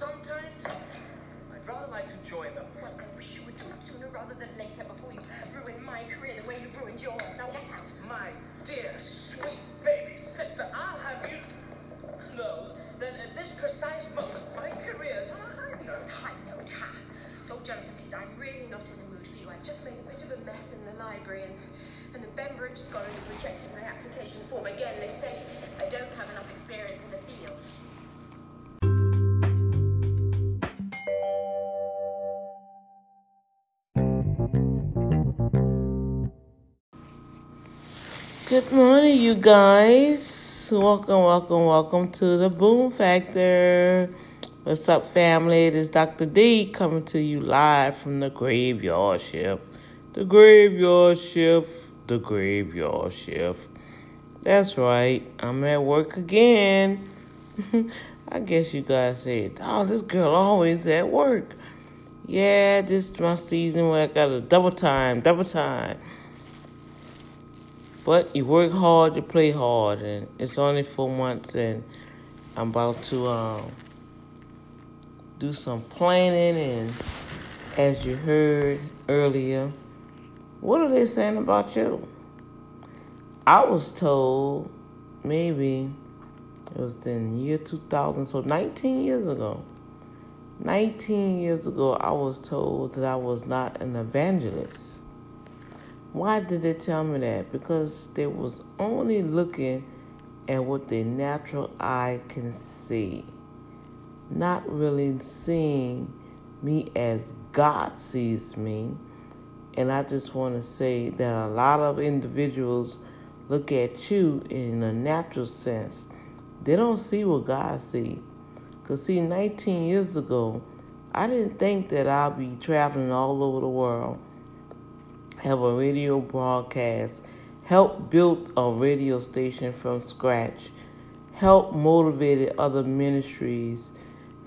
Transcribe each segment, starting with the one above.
Sometimes I'd rather like to join them. Well, I wish you would do it sooner rather than later before you ruin my career the way you ruined yours. Now get out. My dear, sweet baby sister, I'll have you know that at this precise moment, my career's on a high note. High note, ha. Oh, Jonathan, please, I'm really not in the mood for you. I've just made a bit of a mess in the library, and, and the Bembridge scholars have rejected my application form again. They say I don't have enough experience in the field. Good morning, you guys. Welcome, welcome, welcome to the Boom Factor. What's up, family? It is Dr. D coming to you live from the graveyard shift. The graveyard shift. The graveyard shift. That's right. I'm at work again. I guess you guys said, oh, this girl always at work. Yeah, this is my season where I got a double time, double time. But you work hard, you play hard, and it's only four months, and I'm about to um, do some planning. And as you heard earlier, what are they saying about you? I was told maybe it was in the year 2000, so 19 years ago. 19 years ago, I was told that I was not an evangelist. Why did they tell me that? Because they was only looking at what the natural eye can see, not really seeing me as God sees me. And I just want to say that a lot of individuals look at you in a natural sense. They don't see what God sees. Because, see, 19 years ago, I didn't think that I'd be traveling all over the world have a radio broadcast, help build a radio station from scratch, help motivate other ministries,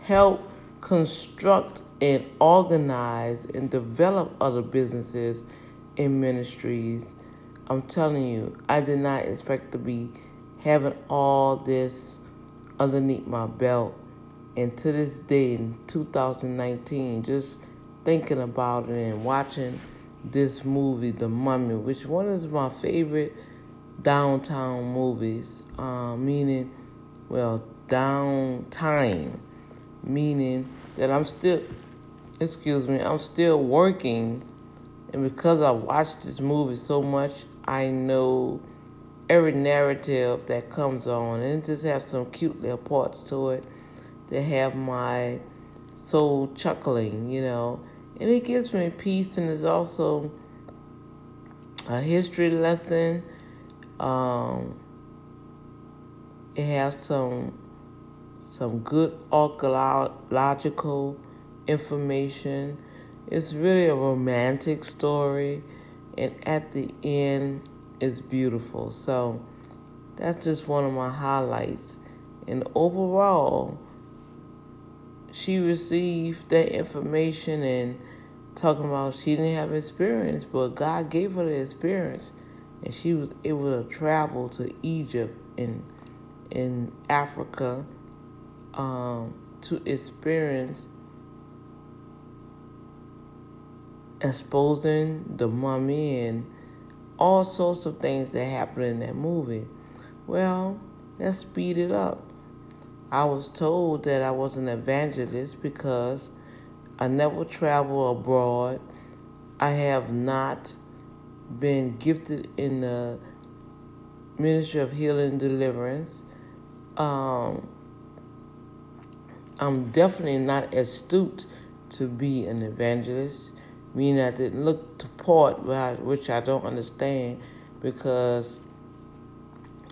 help construct and organize and develop other businesses and ministries. I'm telling you, I did not expect to be having all this underneath my belt. And to this day, in 2019, just thinking about it and watching this movie, The Mummy, which one is my favorite downtown movies, uh, meaning, well, downtime, meaning that I'm still, excuse me, I'm still working, and because I watched this movie so much, I know every narrative that comes on, and it just has some cute little parts to it that have my soul chuckling, you know and it gives me peace and it's also a history lesson. Um, it has some some good archaeological information. It's really a romantic story, and at the end, it's beautiful. So that's just one of my highlights. And overall, she received that information and talking about she didn't have experience, but God gave her the experience, and she was able to travel to Egypt and in Africa um, to experience exposing the mummy and all sorts of things that happened in that movie. Well, let's speed it up. I was told that I was an evangelist because I never travel abroad. I have not been gifted in the ministry of healing and deliverance. Um, I'm definitely not astute to be an evangelist, meaning I didn't look to part which I don't understand because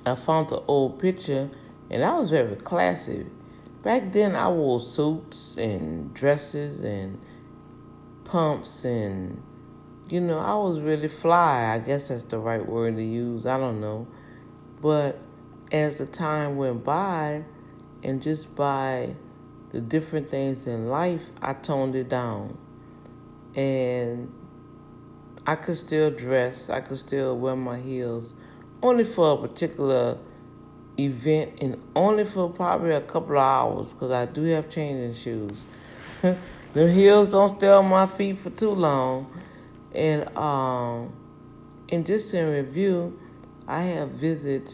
I found the old picture and I was very classy. Back then, I wore suits and dresses and pumps, and you know, I was really fly. I guess that's the right word to use. I don't know. But as the time went by, and just by the different things in life, I toned it down. And I could still dress, I could still wear my heels, only for a particular event and only for probably a couple of hours because I do have changing shoes. the heels don't stay on my feet for too long. And um, and just in review, I have visited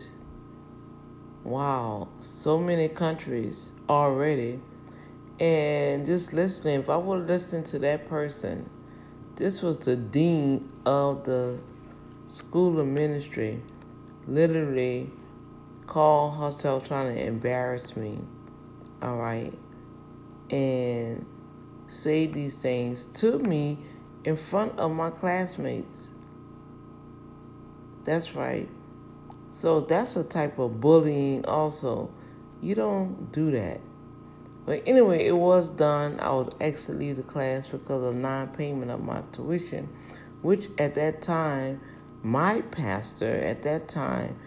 wow, so many countries already. And just listening, if I would listen to that person, this was the dean of the school of ministry, literally called herself trying to embarrass me. All right. And say these things to me in front of my classmates. That's right. So that's a type of bullying, also. You don't do that. But anyway, it was done. I was exited the class because of non payment of my tuition, which at that time, my pastor at that time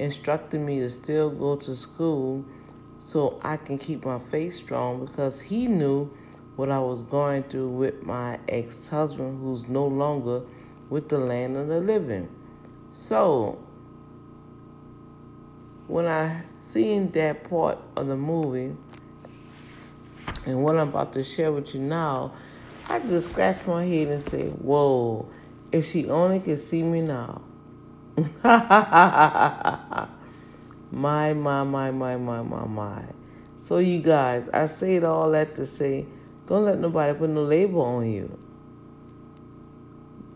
instructed me to still go to school so I can keep my faith strong because he knew what I was going through with my ex husband, who's no longer with the land of the living. So, when I seen that part of the movie and what I'm about to share with you now, I just scratched my head and said, Whoa, if she only could see me now. My, my, my, my, my, my, my. So, you guys, I say it all that to say, don't let nobody put no label on you.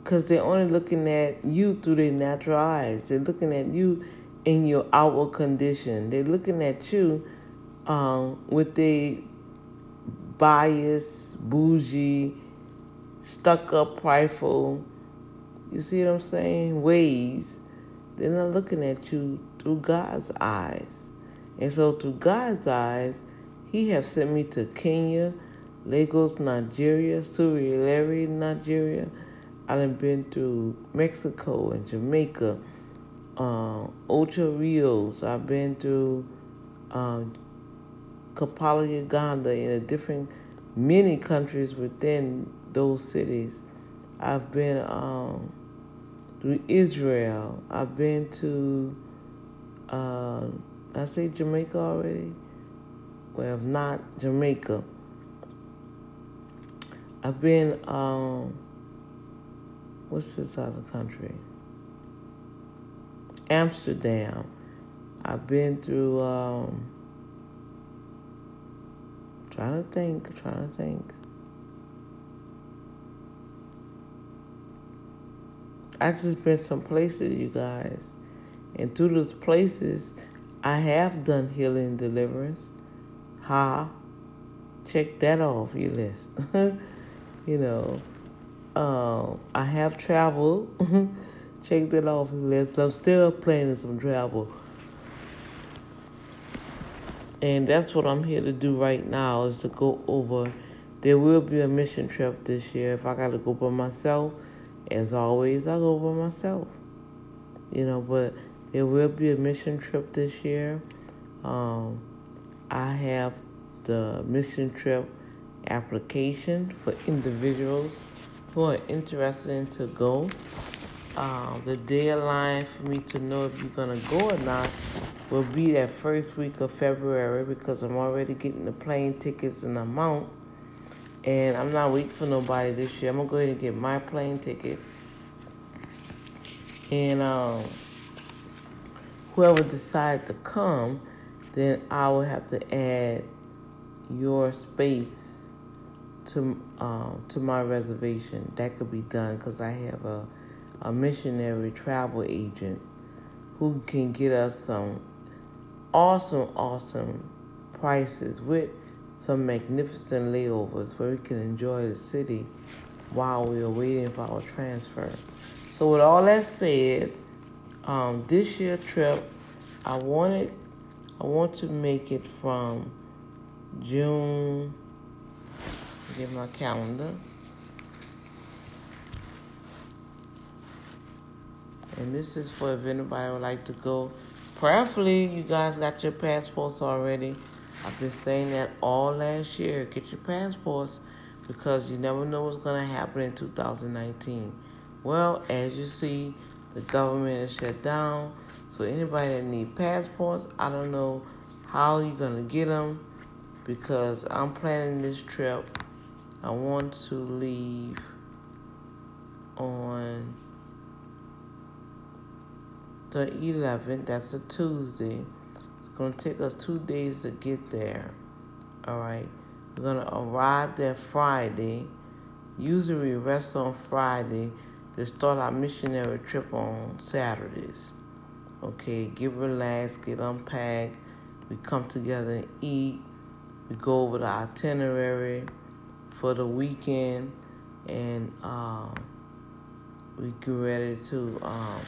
Because they're only looking at you through their natural eyes. They're looking at you in your outward condition. They're looking at you um, with a bias, bougie, stuck up, prideful, you see what I'm saying, ways. They're not looking at you through God's eyes. And so through God's eyes, He has sent me to Kenya, Lagos, Nigeria, Surulere, Nigeria. I've been to Mexico and Jamaica uh, Ocho Rios. I've been to uh, Kampala, Uganda, in a different many countries within those cities. I've been um, to Israel. I've been to uh, I say Jamaica already. Well, if not Jamaica. I've been um, what's this other country? Amsterdam. I've been through, um, trying to think, trying to think. I've just been some places, you guys. And through those places, I have done healing deliverance. Ha. Check that off your list. you know, uh, I have traveled. check that off the list. I'm still planning some travel. And that's what I'm here to do right now is to go over. There will be a mission trip this year. If I got to go by myself, as always, I go by myself. You know, but there will be a mission trip this year. Um, I have the mission trip application for individuals who are interested in to go. Uh, the deadline for me to know if you're gonna go or not will be that first week of February because I'm already getting the plane tickets and amount, and I'm not waiting for nobody this year. I'm gonna go ahead and get my plane ticket, and um, whoever decides to come, then I will have to add your space to um, to my reservation. That could be done because I have a a missionary travel agent who can get us some awesome, awesome prices with some magnificent layovers where we can enjoy the city while we are waiting for our transfer. So, with all that said, um, this year trip, I wanted, I want to make it from June. Get my calendar. And this is for if anybody would like to go. Prayerfully, you guys got your passports already. I've been saying that all last year. Get your passports because you never know what's going to happen in 2019. Well, as you see, the government is shut down. So anybody that need passports, I don't know how you're gonna get them because I'm planning this trip. I want to leave on the 11th. That's a Tuesday. It's gonna take us two days to get there. All right. We're gonna arrive there Friday. Usually we rest on Friday to start our missionary trip on Saturdays. Okay, get relaxed, get unpacked. We come together and eat. We go over the itinerary for the weekend, and um, we get ready to. Um,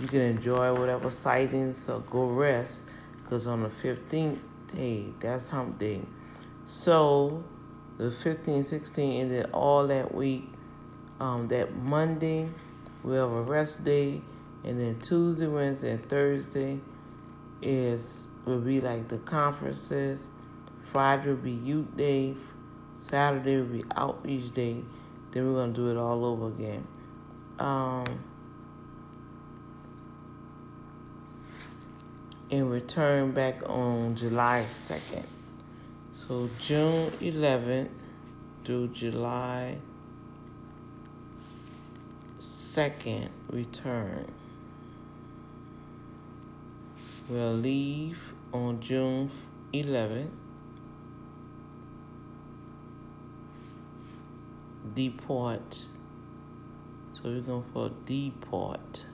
you can enjoy whatever sightings or go rest, because on the 15th, day, that's hump day. So the 15, 16, and then all that week, um, that Monday, we have a rest day, and then Tuesday, Wednesday, and Thursday is will be like the conferences. Friday will be youth day. Saturday will be outreach day. Then we're gonna do it all over again. Um, and return back on July 2nd. So June 11th through July 2nd return. We'll leave on June 11th. Deport. So we're going for deport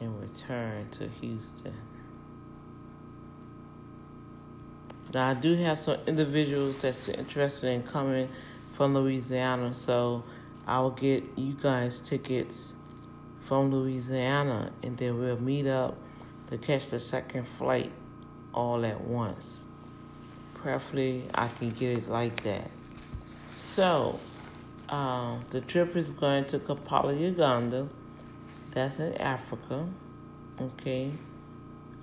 and return to Houston. Now I do have some individuals that's interested in coming from Louisiana, so I will get you guys tickets from Louisiana, and then we'll meet up to catch the second flight all at once. Preferably, I can get it like that. So, um, the trip is going to Kampala, Uganda. That's in Africa. Okay.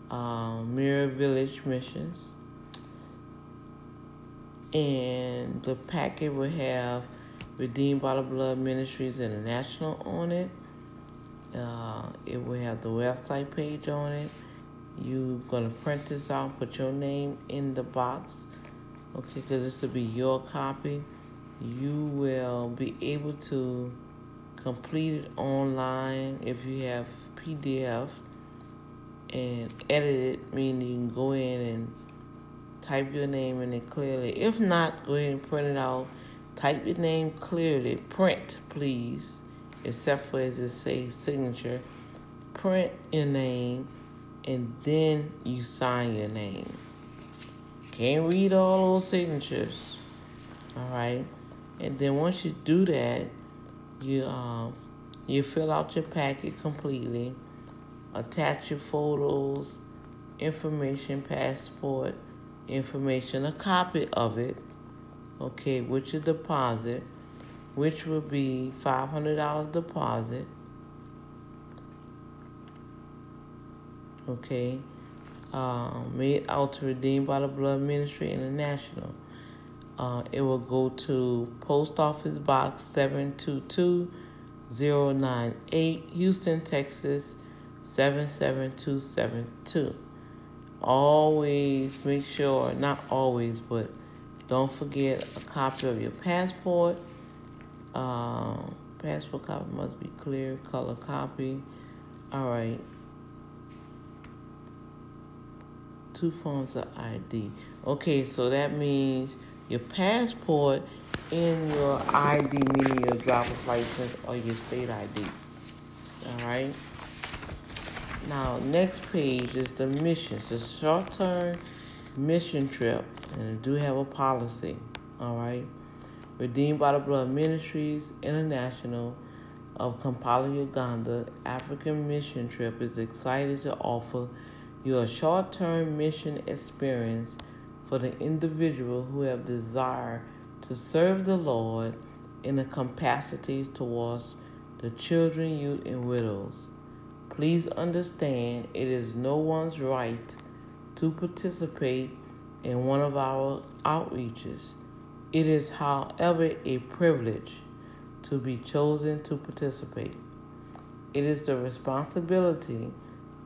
Um, Mirror Village Missions and the packet will have Redeemed by the Blood Ministries International on it. Uh, it will have the website page on it. You're gonna print this out, put your name in the box, okay? Because this will be your copy. You will be able to complete it online if you have PDF and edit it, meaning you can go in and type your name in it clearly. If not, go ahead and print it out. Type your name clearly. Print, please, except for as it says signature. Print your name and then you sign your name. Can't read all those signatures. All right. And then once you do that, you um you fill out your packet completely, attach your photos, information, passport, information, a copy of it, okay, which is deposit, which will be $500 deposit, okay, um, made out to Redeemed by the Blood Ministry International. Uh, it will go to Post Office Box 722098, Houston, Texas 77272 always make sure, not always, but don't forget a copy of your passport. Um, passport copy must be clear, color copy. All right. Two forms of ID. Okay, so that means your passport and your ID, meaning your driver's license or your state ID. All right. Now, next page is the missions, the short term mission trip, and I do have a policy. All right. Redeemed by the Blood Ministries International of Kampala, Uganda, African mission trip is excited to offer you a short term mission experience for the individual who have desire to serve the Lord in the capacities towards the children, youth, and widows. Please understand it is no one's right to participate in one of our outreaches. It is, however, a privilege to be chosen to participate. It is the responsibility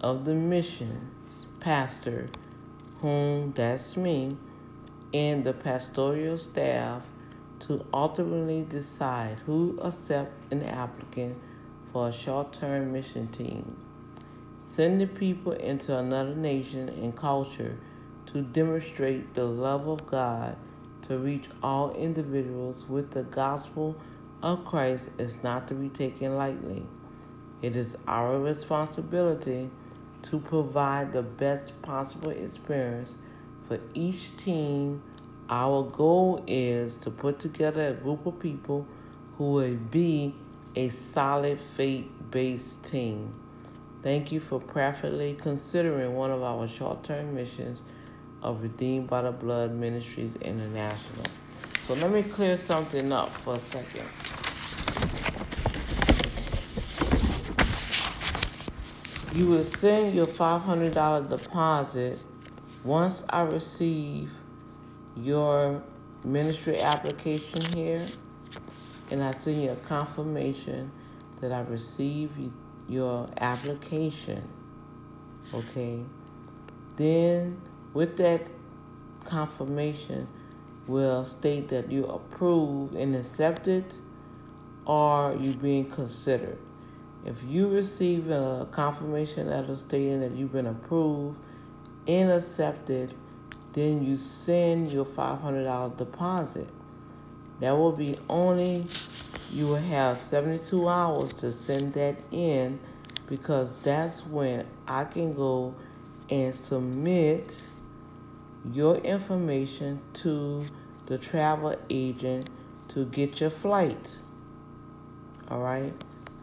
of the missions pastor, whom that's me, and the pastoral staff to ultimately decide who accept an applicant for a short-term mission team. Sending people into another nation and culture to demonstrate the love of God to reach all individuals with the gospel of Christ is not to be taken lightly. It is our responsibility to provide the best possible experience for each team. Our goal is to put together a group of people who will be a solid faith based team. Thank you for prayerfully considering one of our short term missions of Redeemed by the Blood Ministries International. So let me clear something up for a second. You will send your $500 deposit once I receive your ministry application here and I send you a confirmation that I received your application. Okay? Then with that confirmation will state that you approve and accepted or you being considered. If you receive a confirmation letter stating that you've been approved and accepted, then you send your $500 deposit. That will be only, you will have 72 hours to send that in because that's when I can go and submit your information to the travel agent to get your flight. All right?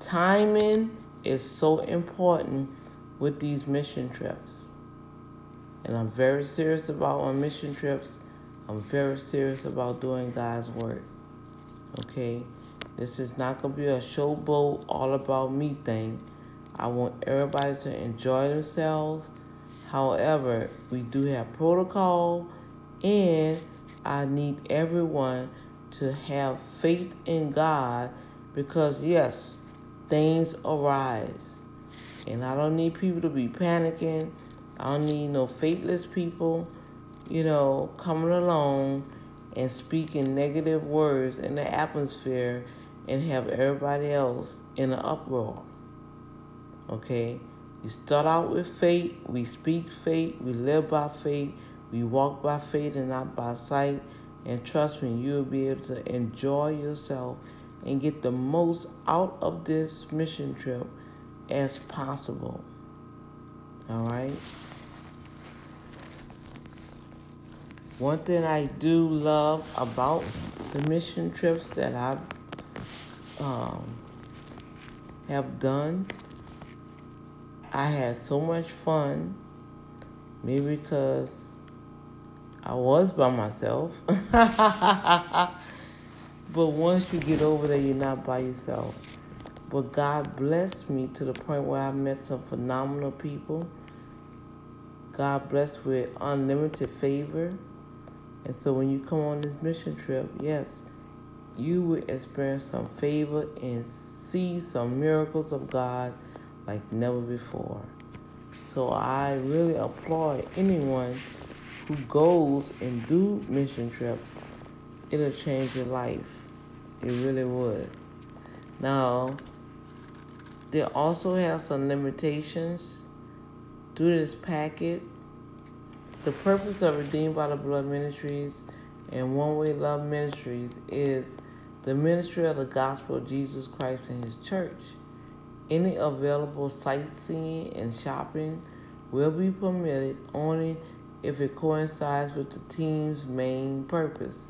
Timing is so important with these mission trips. And I'm very serious about my mission trips. I'm very serious about doing God's work. Okay? This is not going to be a showboat, all about me thing. I want everybody to enjoy themselves However, we do have protocol, and I need everyone to have faith in God because, yes, things arise. And I don't need people to be panicking. I don't need no faithless people, you know, coming along and speaking negative words in the atmosphere and have everybody else in an uproar. Okay? You start out with faith, we speak faith, we live by faith, we walk by faith and not by sight. And trust me, you'll be able to enjoy yourself and get the most out of this mission trip as possible. All right? One thing I do love about the mission trips that I've um, have done I had so much fun. Maybe because I was by myself. but once you get over there, you're not by yourself. But God blessed me to the point where I met some phenomenal people. God blessed with unlimited favor. And so when you come on this mission trip, yes, you will experience some favor and see some miracles of God like never before. So I really applaud anyone who goes and do mission trips. It'll change your life. It really would. Now, they also have some limitations to this packet. The purpose of Redeemed by the Blood Ministries and One Way Love Ministries is the ministry of the gospel of Jesus Christ and His church. Any available sightseeing and shopping will be permitted only if it coincides with the team's main purpose,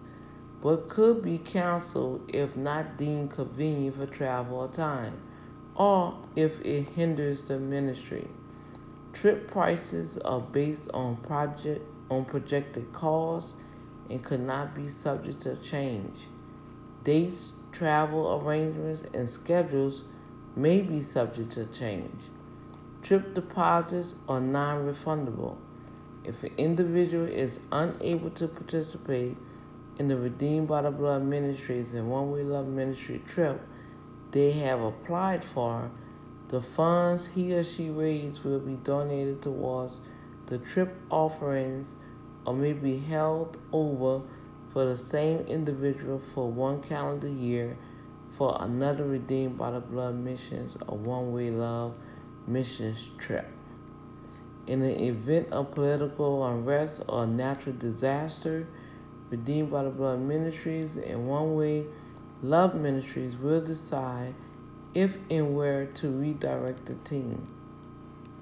but could be canceled if not deemed convenient for travel or time, or if it hinders the ministry. Trip prices are based on project on projected costs and could not be subject to change. Dates, travel arrangements, and schedules may be subject to change. Trip deposits are non refundable. If an individual is unable to participate in the Redeemed by the Blood Ministries and One Way Love Ministry trip they have applied for, the funds he or she raised will be donated towards the trip offerings or may be held over for the same individual for one calendar year for another Redeemed by the Blood missions or one way love missions trip. In the event of political unrest or natural disaster, Redeemed by the Blood Ministries and One Way Love Ministries will decide if and where to redirect the team.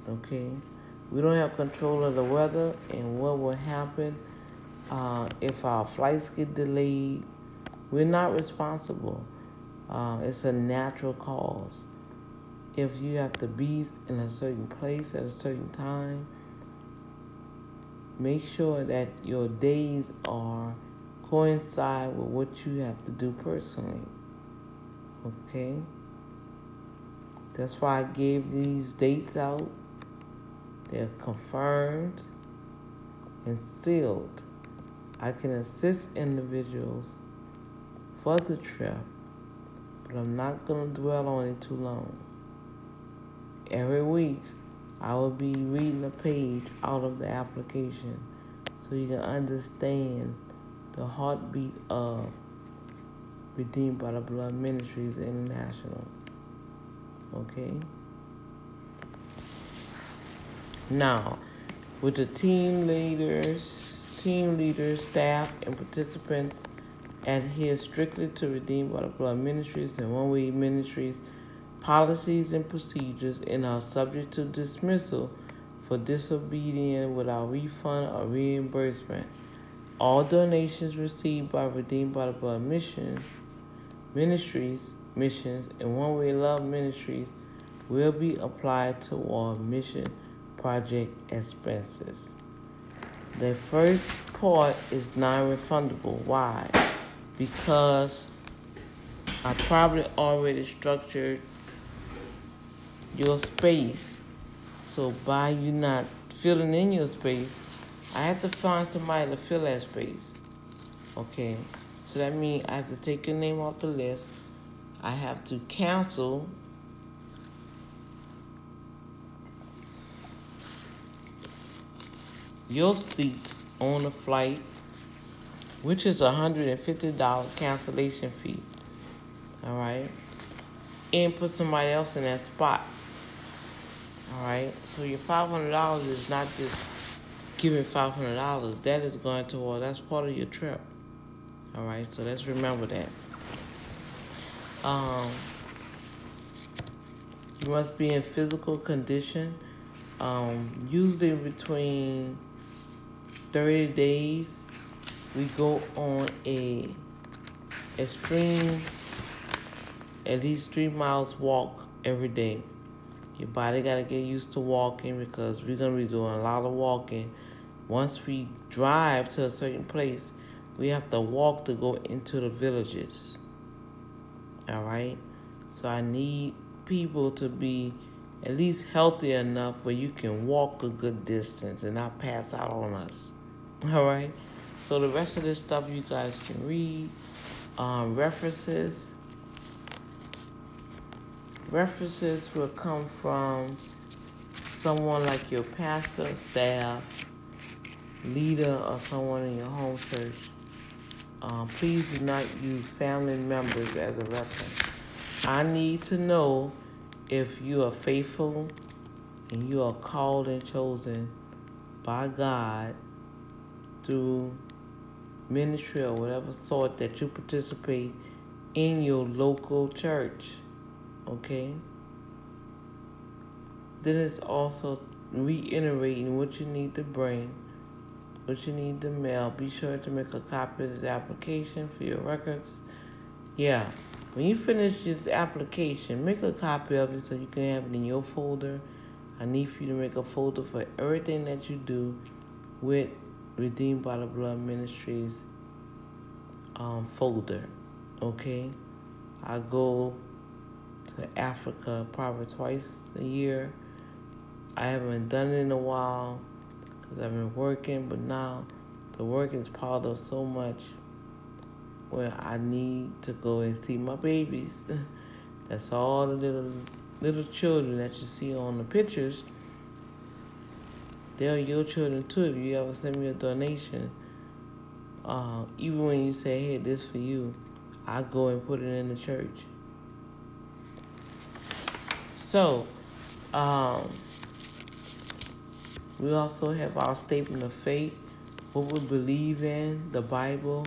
Okay? We don't have control of the weather and what will happen uh, if our flights get delayed. We're not responsible. Uh, it's a natural cause. If you have to be in a certain place at a certain time, make sure that your days are coincide with what you have to do personally. Okay? That's why I gave these dates out. They're confirmed and sealed. I can assist individuals for the trip, but I'm not going to dwell on it too long. Every week, I will be reading a page out of the application so you can understand the heartbeat of Redeemed by the Blood Ministries International. Okay? Now, with the team leaders, team leaders, staff, and participants adhere strictly to Redeemed by the Blood Ministries and One Way Ministries policies and procedures and are subject to dismissal for disobedience without refund or reimbursement. All donations received by Redeemed by the Blood ministries, missions, and One Way Love Ministries will be applied toward mission project expenses. The first part is non-refundable. Why? Because I probably already structured your space. So by you not filling in your space, I have to find somebody to fill that space. Okay. So that means I have to take your name off the list. I have to cancel your seat on the flight, which is a $150 cancellation fee. All right. And put somebody else in that spot. All right. So your $500 is not just giving $500. That is going toward, that's part of your trip. All right. So let's remember that. Um, you must be in physical condition. Um, usually between 30 days, we go on a extreme, at least three miles walk every day. Your body got to get used to walking because we're going to be doing a lot of walking. Once we drive to a certain place, we have to walk to go into the villages. All right? So I need people to be at least healthy enough where you can walk a good distance and not pass out on us. All right. So the rest of this stuff you guys can read. Um, references. References will come from someone like your pastor, staff, leader, or someone in your home church. Um, please do not use family members as a reference. I need to know if you are faithful and you are called and chosen by God through ministry or whatever sort that you participate in your local church. Okay? Then it's also reiterating what you need to bring, what you need to mail. Be sure to make a copy of this application for your records. Yeah. When you finish this application, make a copy of it so you can have it in your folder. I need for you to make a folder for everything that you do with Redeemed by the Blood Ministries um, folder. Okay, I go to Africa probably twice a year. I haven't done it in a while because I've been working, but now the work is piled up so much where I need to go and see my babies That's all the little little children that you see on the pictures. They're your children too. If you ever send me a donation, uh, even when you say, "Hey, this for you," I go and put it in the church. So, um, we also have our statement of faith, what we believe in, the Bible.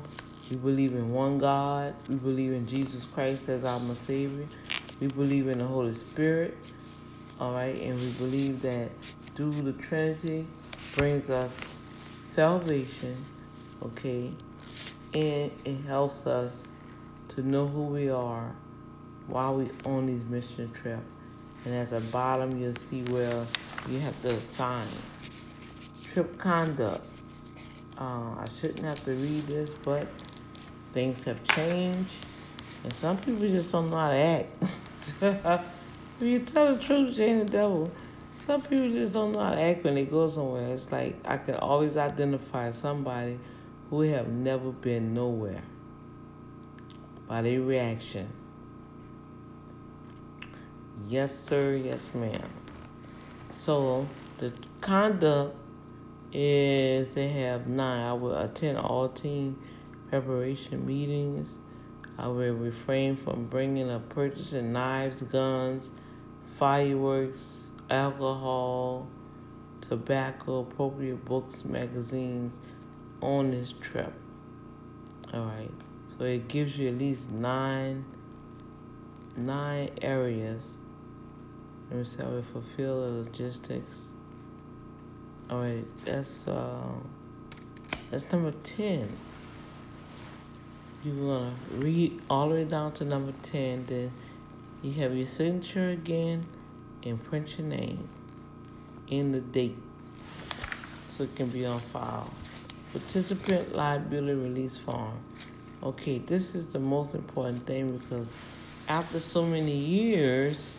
We believe in one God. We believe in Jesus Christ as our Savior. We believe in the Holy Spirit. All right, and we believe that through the Trinity brings us salvation. Okay, and it helps us to know who we are while we on these mission trips. And at the bottom, you'll see where you have to sign. trip conduct. Uh, I shouldn't have to read this, but things have changed, and some people just don't know how to act. when you tell the truth, you ain't the devil. Some people just don't know how to act when they go somewhere. It's like I can always identify somebody who have never been nowhere by their reaction. Yes, sir. Yes, ma'am. So the conduct is they have nine. I will attend all team preparation meetings. I will refrain from bringing or purchasing knives, guns, fireworks, alcohol, tobacco, appropriate books, magazines on this trip. All right. So it gives you at least nine nine areas let me see how we fulfill the logistics. All right, that's uh, that's number ten. You're gonna read all the way down to number ten. Then you have your signature again, and print your name in the date, so it can be on file. Participant liability release form. Okay, this is the most important thing because after so many years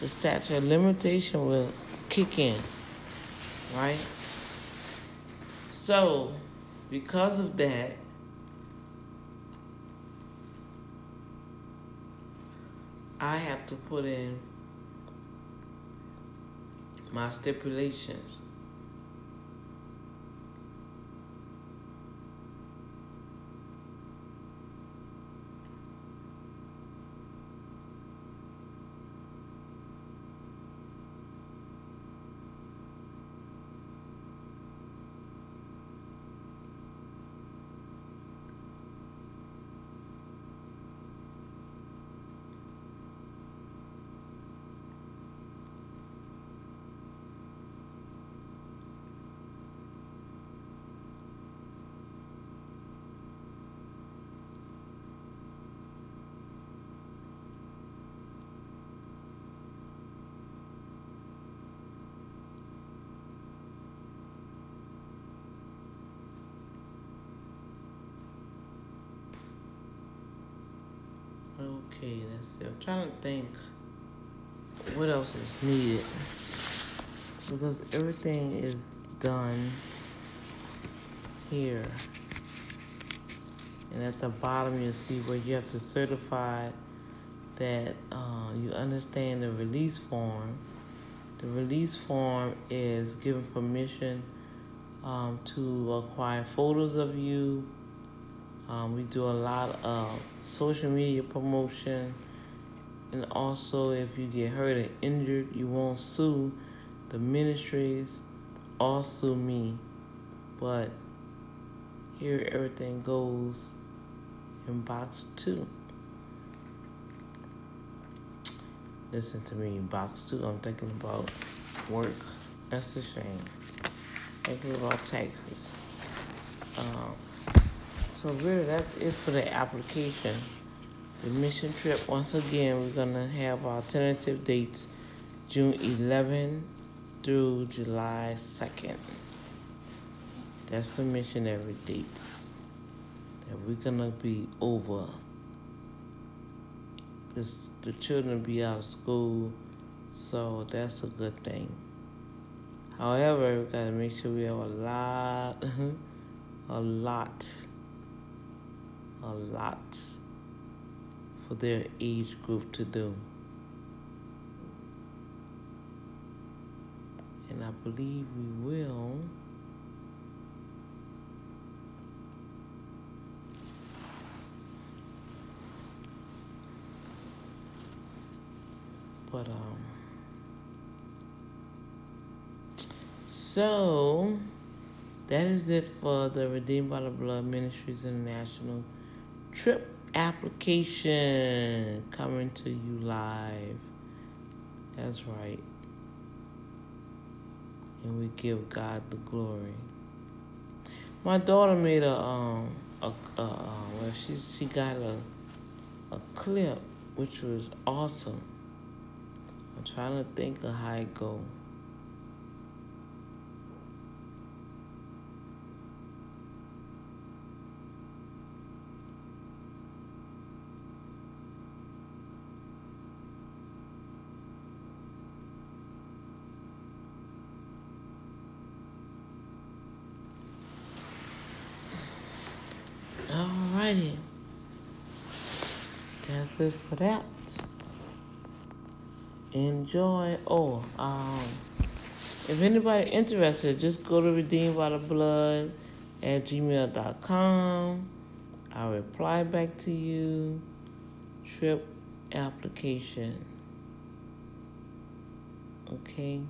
the statute of limitation will kick in, right? So, because of that, I have to put in my stipulations. Okay, let's see. I'm trying to think what else is needed because everything is done here. And at the bottom, you'll see where you have to certify that uh, you understand the release form. The release form is giving permission um, to acquire photos of you. Um, we do a lot of social media promotion, and also if you get hurt or injured, you won't sue the ministries or sue me. But here everything goes in box two. Listen to me, box two. I'm thinking about work. That's a shame. Thinking about taxes. Um, so really, that's it for the application. The mission trip, once again, we're gonna have our tentative dates June 11 through July 2nd. That's the missionary dates that we're gonna be over. This, the children be out of school, so that's a good thing. However, we gotta make sure we have a lot, a lot a lot for their age group to do. And I believe we will. But um so that is it for the Redeemed by the Blood Ministries International trip application coming to you live. That's right. And we give God the glory. My daughter made a um a, a, a well she she got a a clip which was awesome. I'm trying to think of how it go. For that. Enjoy. Oh, um, if anybody interested, just go to redeemed by the blood at gmail.com. I'll reply back to you. Trip application. Okay.